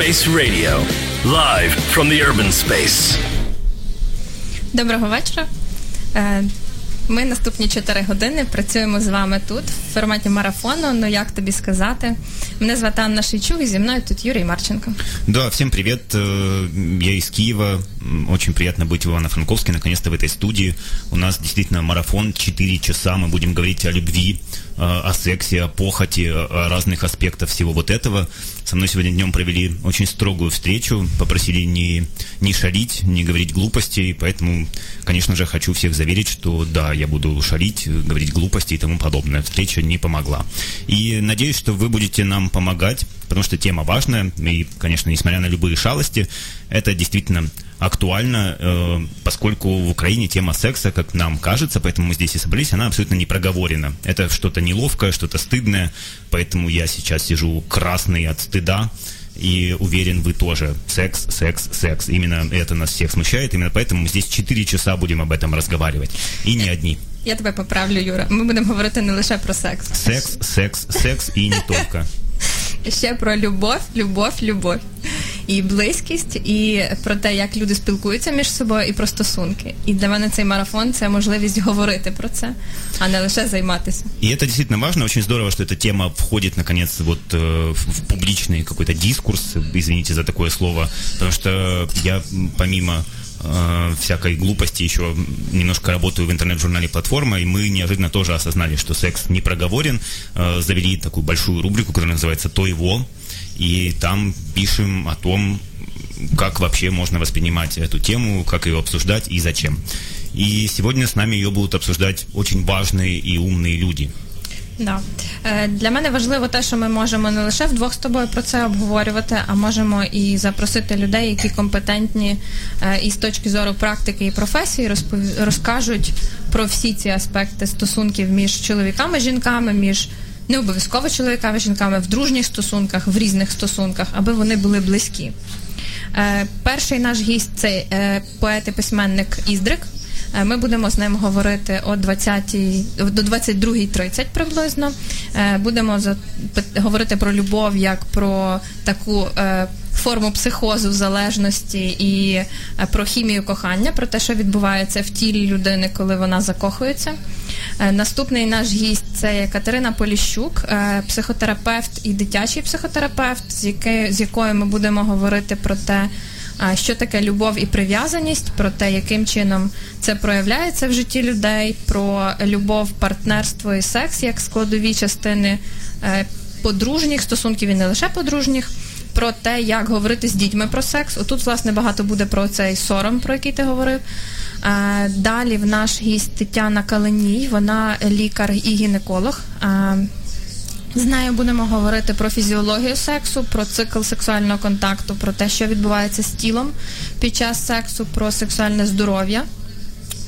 Space Radio. Live from the urban space. Доброго вечора. Е, ми наступні 4 години працюємо з вами тут в форматі марафону. Ну як тобі сказати? Мене звати Анна Шейчук і зі мною тут Юрій Марченко. Да, всім привіт. Е, я із Києва. очень приятно быть в Ивано-Франковске, наконец-то в этой студии. У нас действительно марафон 4 часа, мы будем говорить о любви, э, о сексе, о похоти, э, о разных аспектах всего вот этого. Со мной сегодня днем провели очень строгую встречу, попросили не, не шалить, не говорить глупостей, поэтому, конечно же, хочу всех заверить, что да, я буду шалить, говорить глупости и тому подобное. Встреча не помогла. И надеюсь, что вы будете нам помогать потому что тема важная, и, конечно, несмотря на любые шалости, это действительно актуально, э, поскольку в Украине тема секса, как нам кажется, поэтому мы здесь и собрались, она абсолютно не проговорена. Это что-то неловкое, что-то стыдное, поэтому я сейчас сижу красный от стыда, и уверен, вы тоже. Секс, секс, секс. Именно это нас всех смущает, именно поэтому мы здесь 4 часа будем об этом разговаривать. И не одни. Я тебе поправлю, Юра. Ми будемо говорити не лише про секс. Секс, секс, секс и не только. Ще про любов, любов, любов. І близькість, і про те, як люди спілкуються між собою, і про стосунки. І для мене цей марафон це можливість говорити про це, а не лише займатися. И это действительно важно. Очень здорово, что эта тема входит, наконец, вот э, в в публичный какой-то дискурс, извините за такое слово, потому что я, м, помимо э, всякой глупости еще немножко работаю в интернет-журнале «Платформа», и мы неожиданно тоже осознали, что секс не проговорен, э, завели такую большую рубрику, которая называется «То его», и там пишем о том, как вообще можно воспринимать эту тему, как ее обсуждать и зачем. И сегодня с нами ее будут обсуждать очень важные и умные люди. Да. Е, Для мене важливо те, що ми можемо не лише вдвох з тобою про це обговорювати, а можемо і запросити людей, які компетентні е, і з точки зору практики і професії розкажуть про всі ці аспекти стосунків між чоловіками і жінками, між не обов'язково чоловіками і жінками в дружніх стосунках, в різних стосунках, аби вони були близькі. Е, Перший наш гість це поет і письменник Іздрик. Е, Ми будемо з ним говорити о 20 до 22.30 приблизно. Е, Будемо говорити про любов як про таку е, форму психозу, залежності і про хімію кохання, про те, що відбувається в тілі людини, коли вона закохується. Наступний наш гість це Катерина Поліщук, психотерапевт і дитячий психотерапевт, з, якою ми будемо говорити про те, що таке любов і прив'язаність, про те, яким чином це проявляється в житті людей, про любов, партнерство і секс як складові частини е, подружніх стосунків і не лише подружніх. Про те, як говорити з дітьми про секс. Отут, власне, багато буде про цей сором, про який ти говорив. Е, Далі в наш гість Тетяна Каленій, вона лікар і гінеколог. З нею будемо говорити про фізіологію сексу, про цикл сексуального контакту, про те, що відбувається з тілом під час сексу, про сексуальне здоров'я.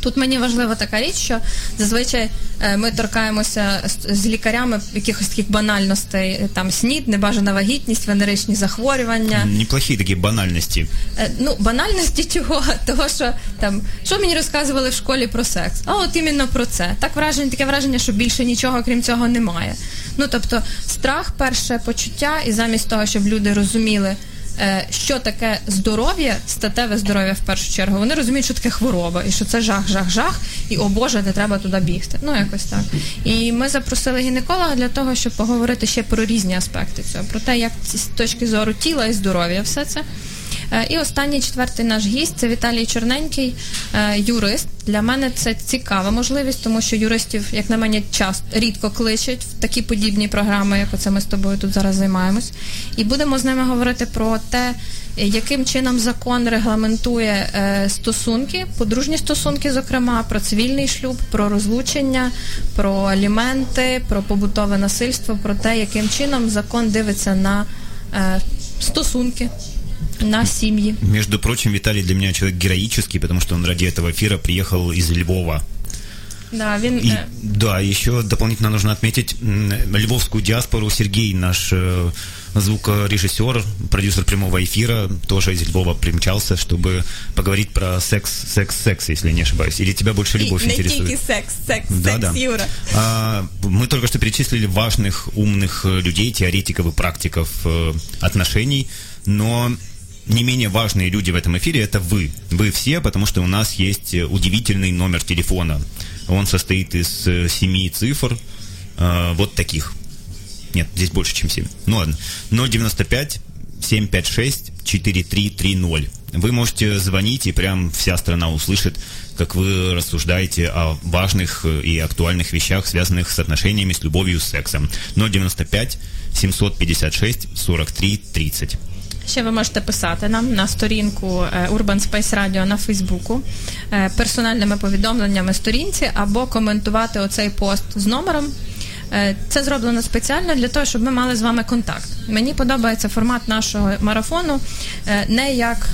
Тут мені важлива така річ, що зазвичай е, ми торкаємося з, лікарями якихось таких банальностей, е, там снід, небажана вагітність, венеричні захворювання. Неплохие такие банальности. Е, Ну, банальності чого? Того, що там, що мені розказували в школі про секс? А от іменно про це. Так враження, таке враження, що більше нічого крім цього немає. Ну тобто, страх, перше почуття, і замість того, щоб люди розуміли. Е, Що таке здоров'я, статеве здоров'я в першу чергу, вони розуміють, що таке хвороба, і що це жах, жах, жах, і о Боже, не треба туди бігти. Ну якось так. І ми запросили гінеколога для того, щоб поговорити ще про різні аспекти цього, про те, як з точки зору тіла і здоров'я все це. Е, І останній четвертий наш гість це Віталій Чорненький, е, юрист. Для мене це цікава можливість, тому що юристів, як на мене, часто рідко кличуть в такі подібні програми, як оце ми з тобою тут зараз займаємось. І будемо з ними говорити про те, яким чином закон регламентує е, стосунки, подружні стосунки, зокрема, про цивільний шлюб, про розлучення, про аліменти, про побутове насильство, про те, яким чином закон дивиться на стосунки, на сім'ї. Между прочим, Виталий для меня человек героический, потому что он ради этого эфира приехал из Львова. Да, він И, е, да, еще дополнительно нужно отметить м, львовскую диаспору. Сергей, наш э, звукорежиссер, продюсер прямого эфира, тоже из Львова примчался, чтобы поговорить про секс, секс, секс, если я не ошибаюсь. Или тебя больше любовь і не интересует? тільки секс, секс, Да, секс, да. Юра. А, мы только что перечислили важных, умных э, людей, теоретиков и практиков э, отношений, но не менее важные люди в этом эфире это вы. Вы все, потому что у нас есть э, удивительный номер телефона. Он состоит из э, семи цифр, э, вот таких. Нет, здесь больше, чем 7. Ну ладно. 095 756 4330. Вы можете звонить, и прям вся страна услышит, как вы рассуждаете о важных э, и актуальных вещах, связанных с отношениями, с любовью, с сексом. 095 756 43 30. Ще ви можете писати нам на сторінку е, Urban Space Radio на Фейсбуку е, персональними повідомленнями сторінці або коментувати оцей пост з номером. Е, Це зроблено спеціально для того, щоб ми мали з вами контакт. Мені подобається формат нашого марафону не як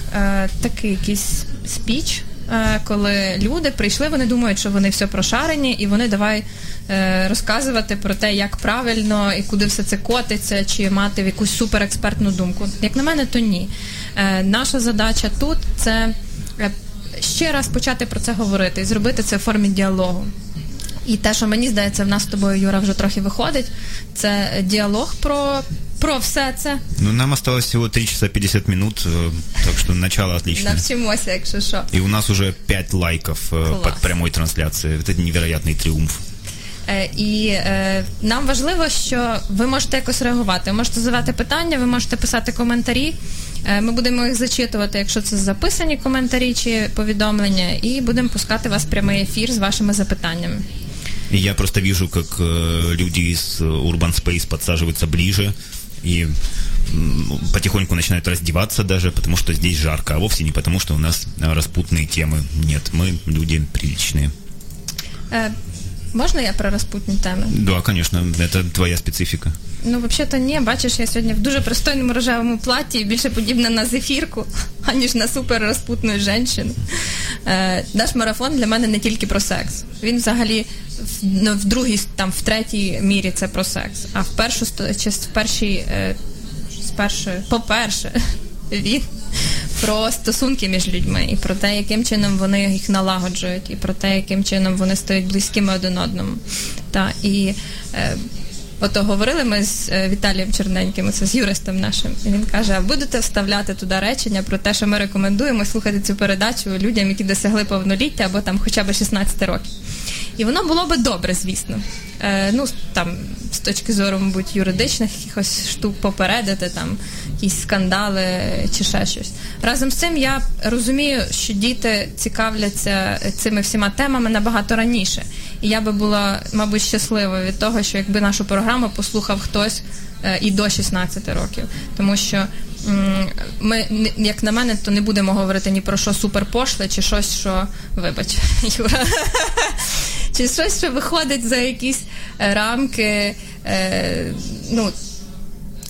такий якийсь спіч, коли люди прийшли, вони думають, що вони все прошарені, і вони давай розказувати про те, як правильно і куди все це котиться, чи мати якусь суперекспертну думку. Як на мене, то ні. Е, Наша задача тут це е, ще раз почати про це говорити і зробити це в формі діалогу. І те, що мені здається, в нас з тобою, Юра, вже трохи виходить, це діалог про, про все це. Ну, нам осталось всего 3 часа 50 минут, э, так что начало отличное. Навчимося, якщо що. И у нас уже 5 лайков э, Класс. под прямой трансляцией. Это невероятный триумф. Е, І е, нам важливо, що ви можете якось реагувати. Ви можете задавати питання, ви можете писати коментарі. Е, Ми будемо їх зачитувати, якщо це записані коментарі чи повідомлення, і будемо пускати вас в прямий ефір з вашими запитаннями. И я просто вижу, как э, люди из э, Urban Space подсаживаются ближе и м, потихоньку начинают раздеваться даже, потому что здесь жарко, а вовсе не потому, что у нас э, распутные темы. Нет, мы люди приличные. Можна я про розпутні теми? Да, конечно, это твоя специфика. Ну, взагалі-то ні, бачиш, я сьогодні в дуже пристойному рожевому платі, більше подібна на зефірку, аніж на супер розпутну жінку. Е, наш марафон для мене не тільки про секс. Він взагалі в, ну, в другій, там, в третій мірі це про секс. А в першу чи в першій, е, з першої, по-перше, він про стосунки між людьми і про те, яким чином вони їх налагоджують, і про те, яким чином вони стають близькими один одному. Та, і е, ото говорили ми з е, Віталієм Черненьким, це з юристом нашим, і він каже: а будете вставляти туди речення про те, що ми рекомендуємо слухати цю передачу людям, які досягли повноліття або там хоча б 16 років. І воно було би добре, звісно. Е, ну, там, з точки зору, мабуть, юридичних якихось штук попередити, там, якісь скандали чи ще щось. Разом з цим я розумію, що діти цікавляться цими всіма темами набагато раніше. І я би була, мабуть, щаслива від того, що якби нашу програму послухав хтось е, і до 16 років. Тому що ми, як на мене, то не будемо говорити ні про що суперпошле, чи щось, що вибач, Юра. Чи щось, що виходить за якісь е, рамки е, ну,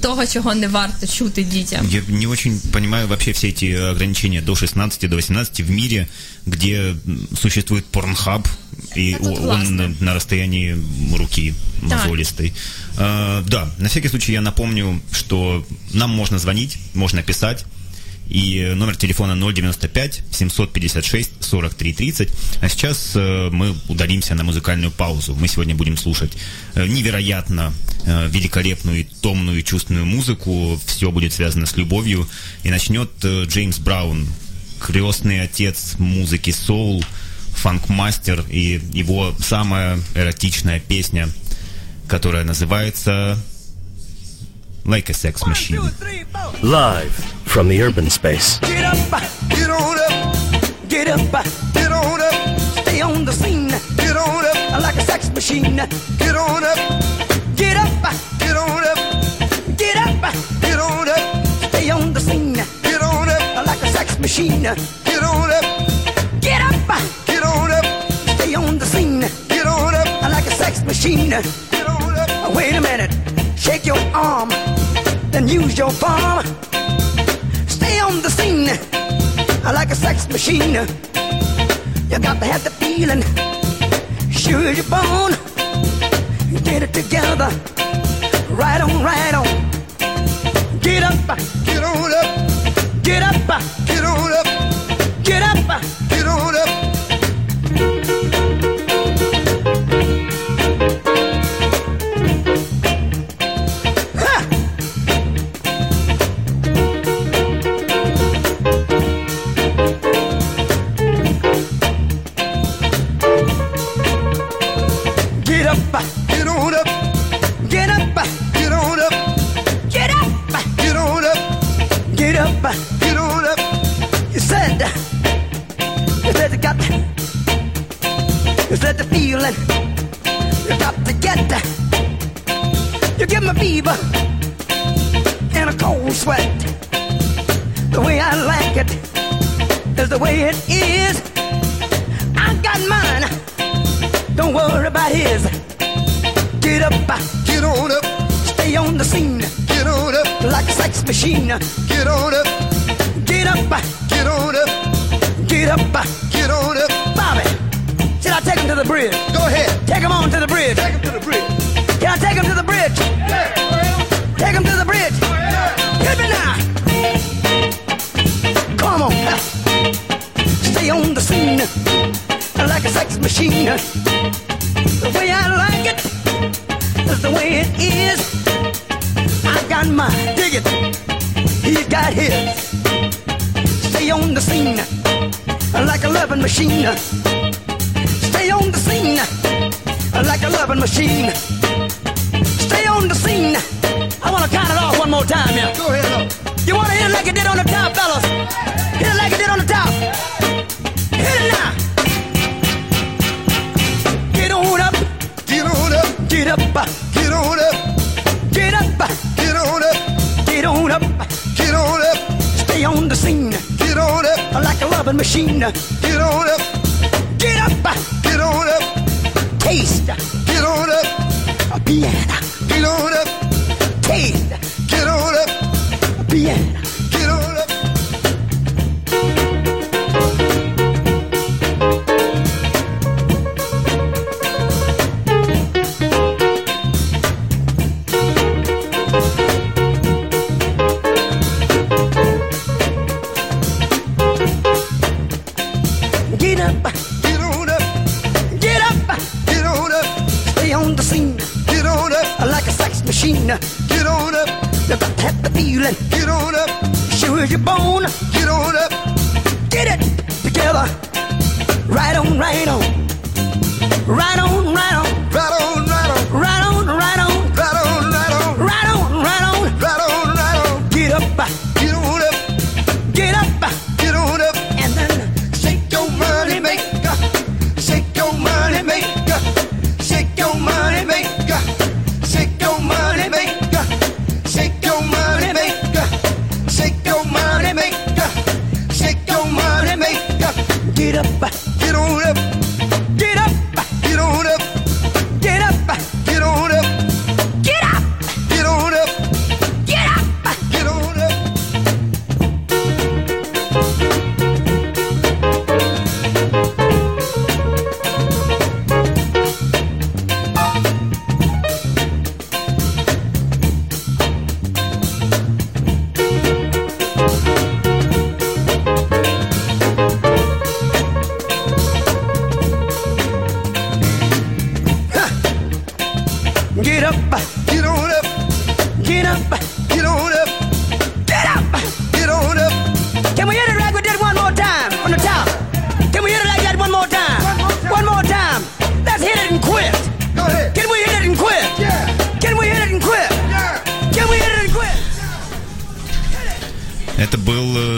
того, чого не варто чути детям. Я не очень понимаю вообще все эти ограничения до 16, до 18 в мире, где существует порнхаб, и классно. он на расстоянии руки мозолистой. Да. А, да, на всякий случай я напомню, что нам можно звонить, можно писать. И номер телефона 095 756 43 30. А сейчас э, мы удалимся на музыкальную паузу. Мы сегодня будем слушать э, невероятно э, великолепную, и томную, чувственную музыку. Все будет связано с любовью. И начнет Джеймс Браун, крестный отец музыки соул, фанк-мастер и его самая эротичная песня, которая называется Like a Sex Machine. Live from the urban space. Get up, get on up, get up, get on up, stay on the scene, get on up like a sex machine, get on up, get up, get on up, get up, get on up, stay on the scene, get on up like a sex machine, get on up, get up, get on up, stay on the scene, get on up like a sex machine, get on up. Wait a minute, shake your arm, then use your palm. Stay on the scene like a sex machine. You got to have the feeling. Sure you're born. Get it together. Right on, right on. Get up, get on up. Get up, get on up. Fever and a cold sweat. The way I like it is the way it is. I got mine. Don't worry about his. Get up, get on up, stay on the scene, get on up, like a sex machine, get on up, get up, get on up, get up, get on up, Bobby. Should I take him to the bridge? Go ahead, take him on to the bridge. Take him to the bridge. Take him to the bridge? Take him to the bridge. Me now. Come on. Stay on the scene like a sex machine. The way I like it is the way it is. I got mine, dig it. He's got his. Stay on the scene like a loving machine. Stay on the scene like a loving machine. On the scene. I want to count it off one more time, yeah. Go ahead. You want to hit it like it did on the top, fellas? Hit it like it did on the top. Hit it now. Get on up. Get on up. Get up. Get on up. Get up. Get on up. Get on up. Get on up. Stay on the scene. Get on up. Like a loving machine. Run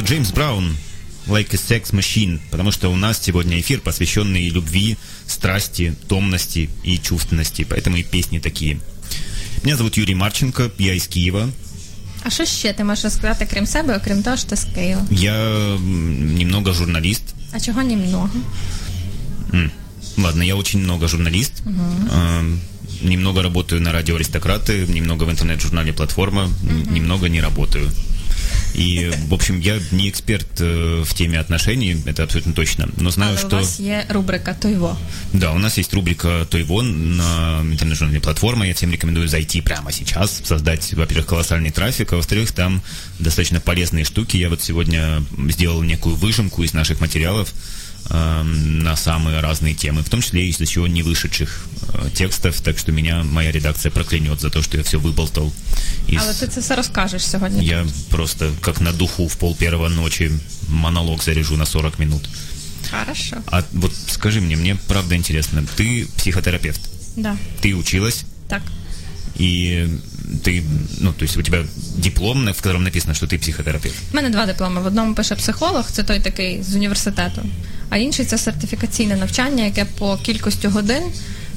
Джеймс Браун, Like a Sex Machine, потому что у нас сегодня эфир, посвященный любви, страсти, томности и чувственности, поэтому и песни такие. Меня зовут Юрий Марченко, я из Киева. А що ще ти можеш розказати крім себе, окрім того, що ти з Києва? Я м, немного журналист. А чого німного? Ладно, я очень много журналист. Эм, Немного работаю на радио «Аристократы», немного в интернет-журнале «Платформа», м, немного не работаю. И, в общем, я не эксперт э, в теме отношений, это абсолютно точно. Но знаю, у что... вас є рубрика «Тойво». Да, у нас есть рубрика «Тойво» на интернет-журнале «Платформа». Я всем рекомендую зайти прямо сейчас, создать, во-первых, колоссальный трафик, а во-вторых, там достаточно полезные штуки. Я вот сегодня сделал некую выжимку из наших материалов эм, на самые разные темы, в том числе и из еще не вышедших э, текстов, так что меня моя редакция проклянет за то, что я все выболтал. из- Але ти це все розкажеш сьогодні. Я просто как на духу в пол первого ночи монолог заряжу на 40 минут. Хорошо. А вот скажи мне, мне правда интересно, ты психотерапевт, Да. ты училась, Так. и ты, ну, то есть у тебя диплом, на- в котором написано, что ты психотерапевт. У мене два дипломи. В одному пише психолог, це той такий з університету, а інший це сертифікаційне навчання, яке по кількості годин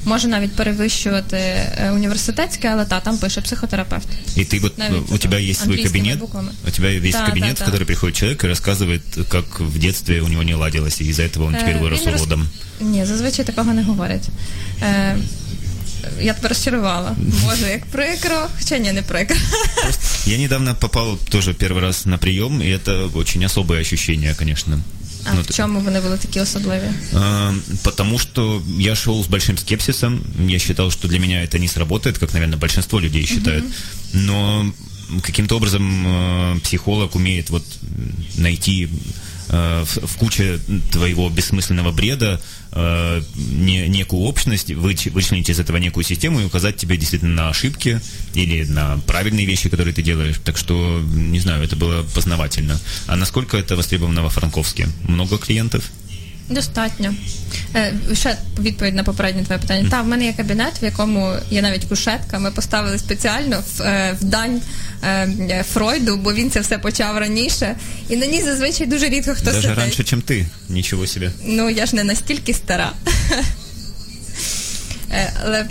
може навіть перевищувати е, університетське, але та там пише психотерапевт. И ты вот, Навіть у тебя есть свой английскими кабинет, буквами. у тебя есть Да, кабинет, да, в который да. приходит человек и рассказывает, как в детстве у него не ладилось, и из-за этого он теперь Е, вырос він роз- уродом. Ні, зазвичай такого не говорять. Е, я тебе розчарувала. Боже, як прикро. Хоча ні, не прикро. Я недавно попал тоже первый раз на прием, и это очень особое ощущение, конечно. А Ну, в чем чому вони были такие особливі? А, Потому что я шел с большим скепсисом. Я считал, что для меня это не сработает, как, наверное, большинство людей считают. Но каким-то образом э, психолог умеет вот найти э, в, в куче твоего бессмысленного бреда э, не- некую общность, выч- вычленить из этого некую систему и указать тебе действительно на ошибки или на правильные вещи, которые ты делаешь. Так что, не знаю, это было познавательно. А насколько это востребовано во Франковске? Много клиентов? Достатньо. Е, ще відповідь на попереднє твоє питання. Та, в мене є кабінет, в якому є навіть кушетка. Ми поставили спеціально в, е, в дань е, Фройду, бо він це все почав раніше. І на ній зазвичай дуже рідко хто Даже сидить. раньше, чем ты. Ничего себе. Ну, я ж не настільки стара. Е, Але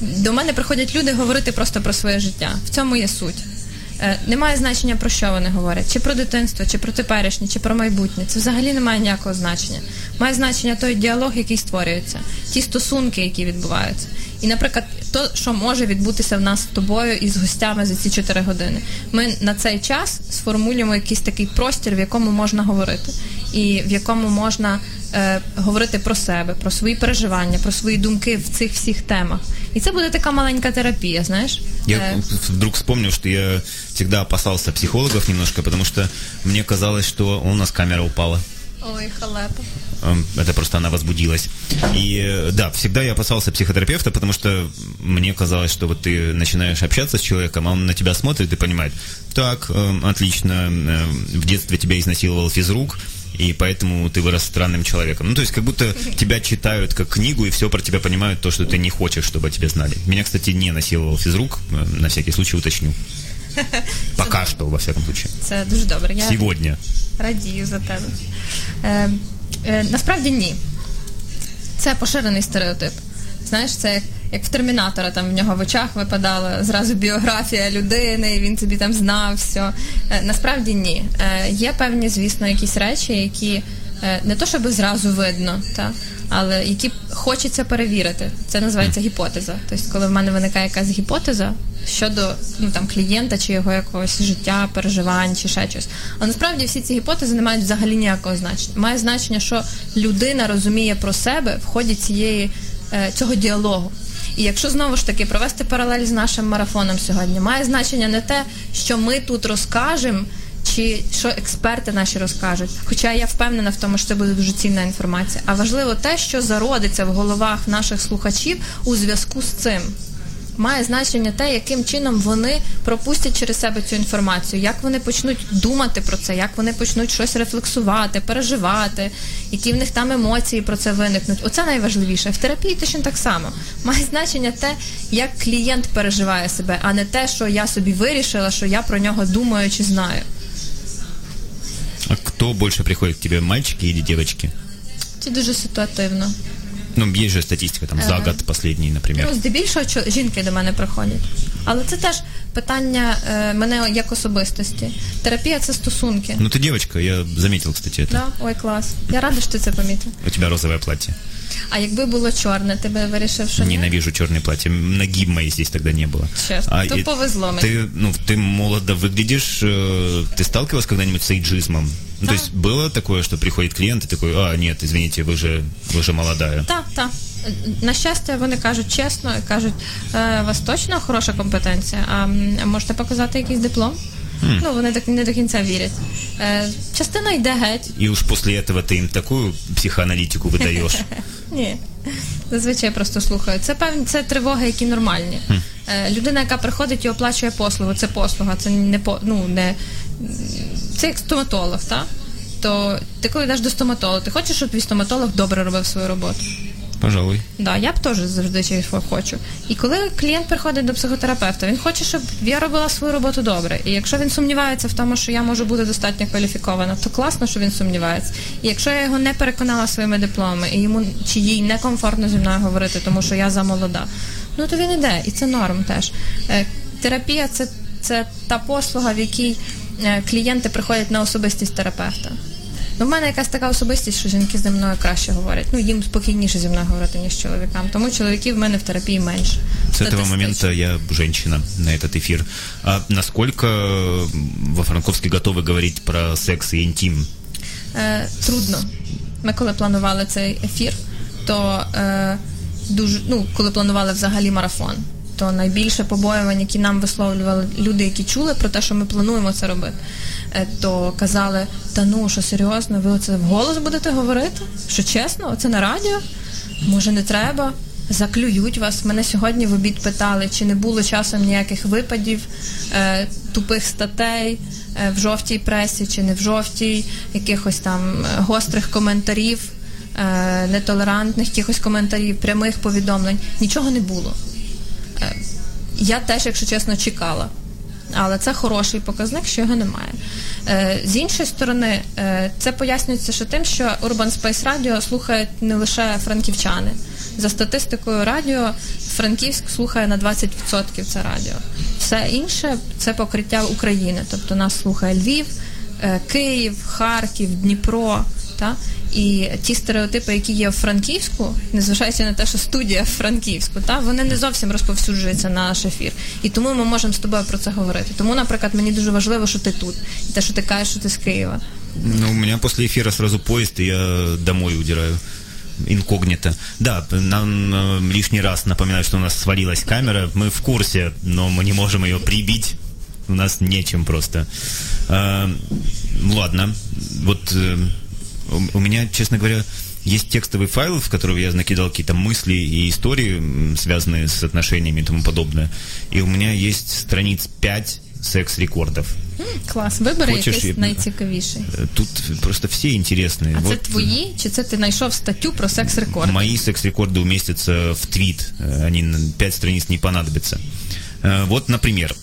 до мене приходять люди говорити просто про своє життя. В цьому є суть. Е, Немає значення, про що вони говорять, чи про дитинство, чи про теперішнє, чи про майбутнє. Це взагалі не має ніякого значення. Має значення той діалог, який створюється, ті стосунки, які відбуваються. І, наприклад, то, що може відбутися в нас з тобою і з гостями за ці 4 години. Ми на цей час сформулюємо якийсь такий простір, в якому можна говорити, і в якому можна е, говорити про себе, про свої переживання, про свої думки в цих всіх темах. І це буде така маленька терапія, знаєш? Я Е, вдруг вспомнил, что я всегда опасался психологов немножко, потому что мне казалось, что у нас камера упала. Ой, халепа. Эм, Это просто она возбудилась. И э, да, всегда я опасался психотерапевта, потому что мне казалось, что вот ты начинаешь общаться с человеком, а он на тебя смотрит и понимает, так, эм, отлично, эм, в детстве тебя изнасиловал физрук, и поэтому ты вырос странным человеком. Ну, то есть, как будто тебя читают как книгу, и все про тебя понимают, то, что ты не хочешь, чтобы о тебе знали. Меня, кстати, не насиловал физрук, э, на всякий случай уточню. Пока что, во всяком случае. Це дуже добре. Я Сегодня. радію за тебе. Е, е, насправді ні. Це поширений стереотип. Знаєш, це як, як в термінатора, там в нього в очах випадала зразу біографія людини, і він собі там знав все. Насправді ні. Е, є певні, звісно, якісь речі, які е, не то, щоб зразу видно, та, але які хочеться перевірити. Це називається гіпотеза. Тобто, коли в мене виникає якась гіпотеза щодо ну, там, клієнта чи його якогось життя, переживань чи ще щось. А насправді всі ці гіпотези не мають взагалі ніякого значення. Має значення, що людина розуміє про себе в ході цієї, цього діалогу. І якщо знову ж таки провести паралель з нашим марафоном сьогодні, має значення не те, що ми тут розкажемо, чи що експерти наші розкажуть. Хоча я впевнена в тому, що це буде дуже цінна інформація. А важливо те, що зародиться в головах наших слухачів у зв'язку з цим. Має значення те, яким чином вони пропустять через себе цю інформацію, як вони почнуть думати про це, як вони почнуть щось рефлексувати, переживати, які в них там емоції про це виникнуть. Оце найважливіше. В терапії точно так само. Має значення те, як клієнт переживає себе, а не те, що я собі вирішила, що я про нього думаю чи знаю. А кто больше приходит к тебе, мальчики или девочки? Це дуже ситуативно. Ну, є же статистика, там, за год последний, наприклад. Ну, здебільшого жінки до мене приходять. Але це теж питання е, мене як особистості. Терапія це стосунки. Ну, ти дівчинка, я замітив, кстати, это. Да? Ой, клас. Я рада, що ти це помітив. У тебя розове платье. А якби було чорне, ти би вирішив, що ні? Ненавижу черное платье. Ноги моей здесь тогда не было. Честно, то и повезло мне. Ты, ну, ты молодо выглядишь. э, Ты сталкивалась когда-нибудь с эйджизмом? Ну, то Да. есть было такое, что приходит клиент и такой, а, нет, извините, вы же, вы же молодая. Так, так. На щастя, вони кажуть чесно, і кажуть, е, у вас точно хороша компетенція, а м, можете показати якийсь диплом? Ну, вони так не до кінця вірять. Е, частина йде геть. И уж после этого ты им такую психоаналитику выдаешь. Ні. Зазвичай просто слухаю. Це певні це тривоги, які нормальні. Е, людина, яка приходить і оплачує послугу, це послуга, це не по ну не це як стоматолог, так? То ти коли йдеш до стоматолога, ти хочеш, щоб твій стоматолог добре робив свою роботу? Пожалуй. Да, я б теж завжди чогось хочу. І коли клієнт приходить до психотерапевта, він хоче, щоб я робила свою роботу добре. І якщо він сумнівається в тому, що я можу бути достатньо кваліфікована, то класно, що він сумнівається. І якщо я його не переконала своїми дипломами, і йому чи їй некомфортно зі мною говорити, тому що я замолода, ну то він іде, і це норм теж. Е, терапія це, це та послуга, в якій е, клієнти приходять на особистість терапевта. Ну, в мене якась така особистість, що жінки зі мною краще говорять. Ну, їм спокійніше зі мною говорити, ніж чоловікам. Тому чоловіків в мене в терапії менше. С этого Статистично. момента я женщина на этот эфир. А насколько во Франковске готовы говорить про секс и интим? Е, трудно. Ми коли планували цей ефір, то е, дуже, ну, коли планували взагалі марафон, то найбільше побоювань, які нам висловлювали люди, які чули про те, що ми плануємо це робити, е, то казали: та ну що серйозно, ви оце вголос будете говорити? Що чесно, оце на радіо? Може, не треба? Заклюють вас. Мене сьогодні в обід питали, чи не було часом ніяких випадів, е, тупих статей е, в жовтій пресі, чи не в жовтій, якихось там гострих коментарів, нетолерантних якихось коментарів, прямих повідомлень. Нічого не було. Я теж, якщо чесно, чекала. Але це хороший показник, що його немає. Е, з іншої сторони, е, це пояснюється ще тим, що Urban Space Radio слухають не лише франківчани. За статистикою радіо, Франківськ слухає на 20% це радіо. Все інше це покриття України. Тобто нас слухає Львів, е, Київ, Харків, Дніпро. Та? І ті стереотипи, які є в Франківську, незважаючи на те, що студія в Франківську, та вони не зовсім розповсюджуються на наш ефір. І тому ми можемо з тобою про це говорити. Тому, наприклад, мені дуже важливо, що ти тут, і те, що ти кажеш, що ти з Києва. Ну, у меня после эфира сразу поезд, и я домой удираю. Инкогнито. Да, нам э, лишний раз напоминаю, что у нас свалилась камера. Мы в курсе, но мы не можем ее прибить. У нас нечем просто. А, ладно. Вот э, у, у меня, честно говоря, есть текстовый файл, в который я накидал какие-то мысли и истории, м, связанные с отношениями и тому подобное. И у меня есть страниц 5 секс-рекордов. Клас, вибери Хочеш, якийсь я- найцікавіший. Э, Тут просто все интересные. А це Вот твої, чи це ти знайшов статтю про секс-рекорд? Мои секс-рекорды уместятся в твит. Э, Они на 5 страниц не понадобятся. Э, Вот, например,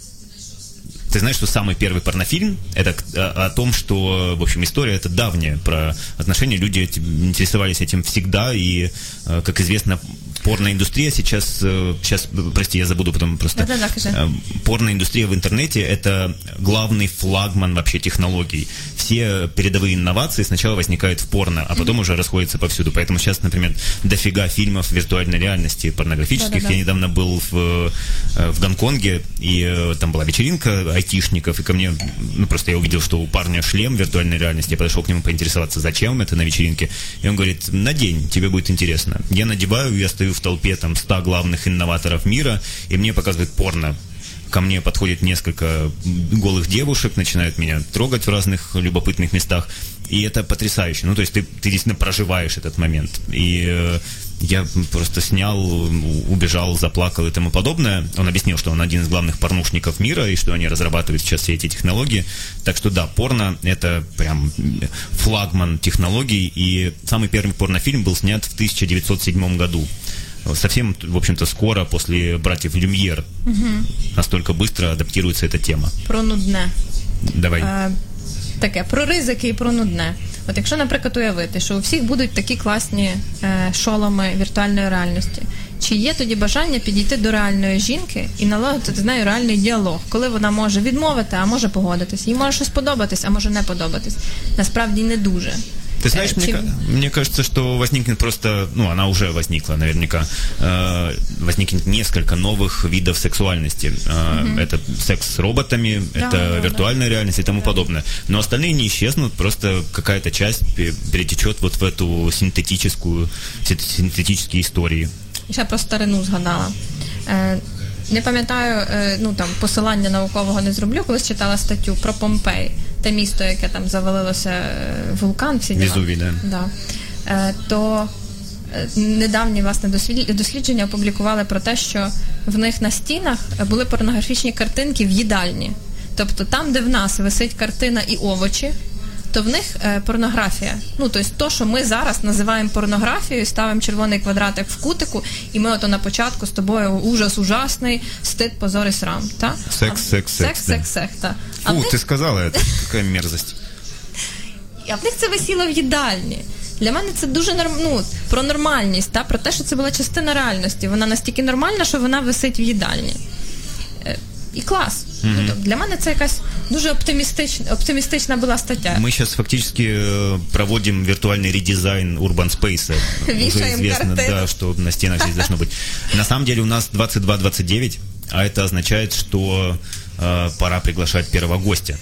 ты знаешь, что самый первый порнофильм это к- о, о том, что, в общем, история это давняя про отношения. Люди этим- интересовались этим всегда, и, э, как известно, порноиндустрия сейчас, э, сейчас, прости, я забуду потом просто. Да-да-да, скажи. Э, Порноиндустрия в интернете это главный флагман вообще технологий. Все передовые инновации сначала возникают в порно, а потом уже расходятся повсюду. Поэтому сейчас, например, дофига фильмов виртуальной реальности порнографических. Да-да-да. Я недавно был в, э, в Гонконге, и там была вечеринка айтишников, и ко мне, ну просто я увидел, что у парня шлем виртуальной реальности, я подошел к нему поинтересоваться, зачем это на вечеринке, и он говорит, надень, тебе будет интересно. Я надеваю, я стою в толпе там 100 главных инноваторов мира, и мне показывают порно. Ко мне подходит несколько голых девушек, начинают меня трогать в разных любопытных местах. И это потрясающе. Ну, то есть ты, ты действительно проживаешь этот момент. И э, я просто снял, убежал, заплакал и тому подобное. Он объяснил, что он один из главных порнушников мира, и что они разрабатывают сейчас все эти технологии. Так что да, порно — это прям флагман технологий. И самый первый порнофильм был снят в 1907 году. Совсем, в общем-то, скоро после «Братьев Люмьер». Настолько быстро адаптируется эта тема. Про нудне. Давай. Е, таке про ризики і про нудне. От якщо, наприклад, уявити, що у всіх будуть такі класні е, шоломи віртуальної реальності, чи є тоді бажання підійти до реальної жінки і налагодити з нею реальний діалог, коли вона може відмовити, а може погодитись, їй може щось подобатись, а може не подобатись. Насправді не дуже. Ты знаешь, Э, мне, мне кажется, что возникнет просто, ну, она уже возникла наверняка, э, возникнет несколько новых видов сексуальности. Э, Это секс с роботами, Да, это да, виртуальная реальность и тому подобное. Но остальные не исчезнут, просто какая-то часть пе- перетечет вот в эту синтетическую, син- синтетические истории. І ще про старину згадала. Не пам'ятаю, е, ну там посилання наукового не зроблю, колись читала статтю про Помпей, те місто, яке там завалилося е, вулкан, всі діла. Да. Да. Е, то недавні власне дослідження опублікували про те, що в них на стінах були порнографічні картинки в їдальні. Тобто там, де в нас висить картина і овочі, то в них е, порнографія. Ну, тобто, то, що ми зараз називаємо порнографією, ставимо червоний квадратик в кутику, і ми ото на початку з тобою ужас ужасний, стид, позор і срам. Та? Секс, А- секс, секс, секс, да. секс, секс, та. А Фу, них ты сказала это, какая мерзость. а в них це висіло в їдальні. Для мене це дуже норм... ну, про нормальність, та? про те, що це була частина реальності. Вона настільки нормальна, що вона висить в їдальні. Е, і клас. Ну, тобто для мене це якась дуже оптимістична, оптимістична була стаття. Мы сейчас фактически э, проводим виртуальный редизайн Urban Space. Уже Вешаем известно, картины. да, что на стенах здесь должно быть. На самом деле у нас 22-29, а это означает, что э, пора приглашать первого гостя.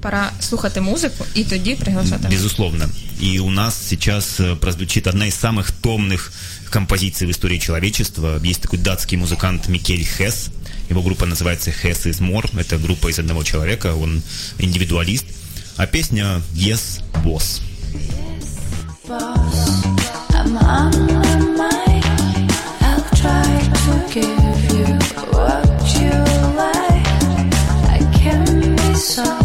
Пора слухати музику і тоді приглашати. Безусловно. И у нас сейчас э, прозвучит одна из самых томных композиций в истории человечества. Есть такой датский музыкант Микель Хесс. его группа называется Hess is More. Это группа из одного человека, он индивидуалист. А песня Yes Boss. Soft,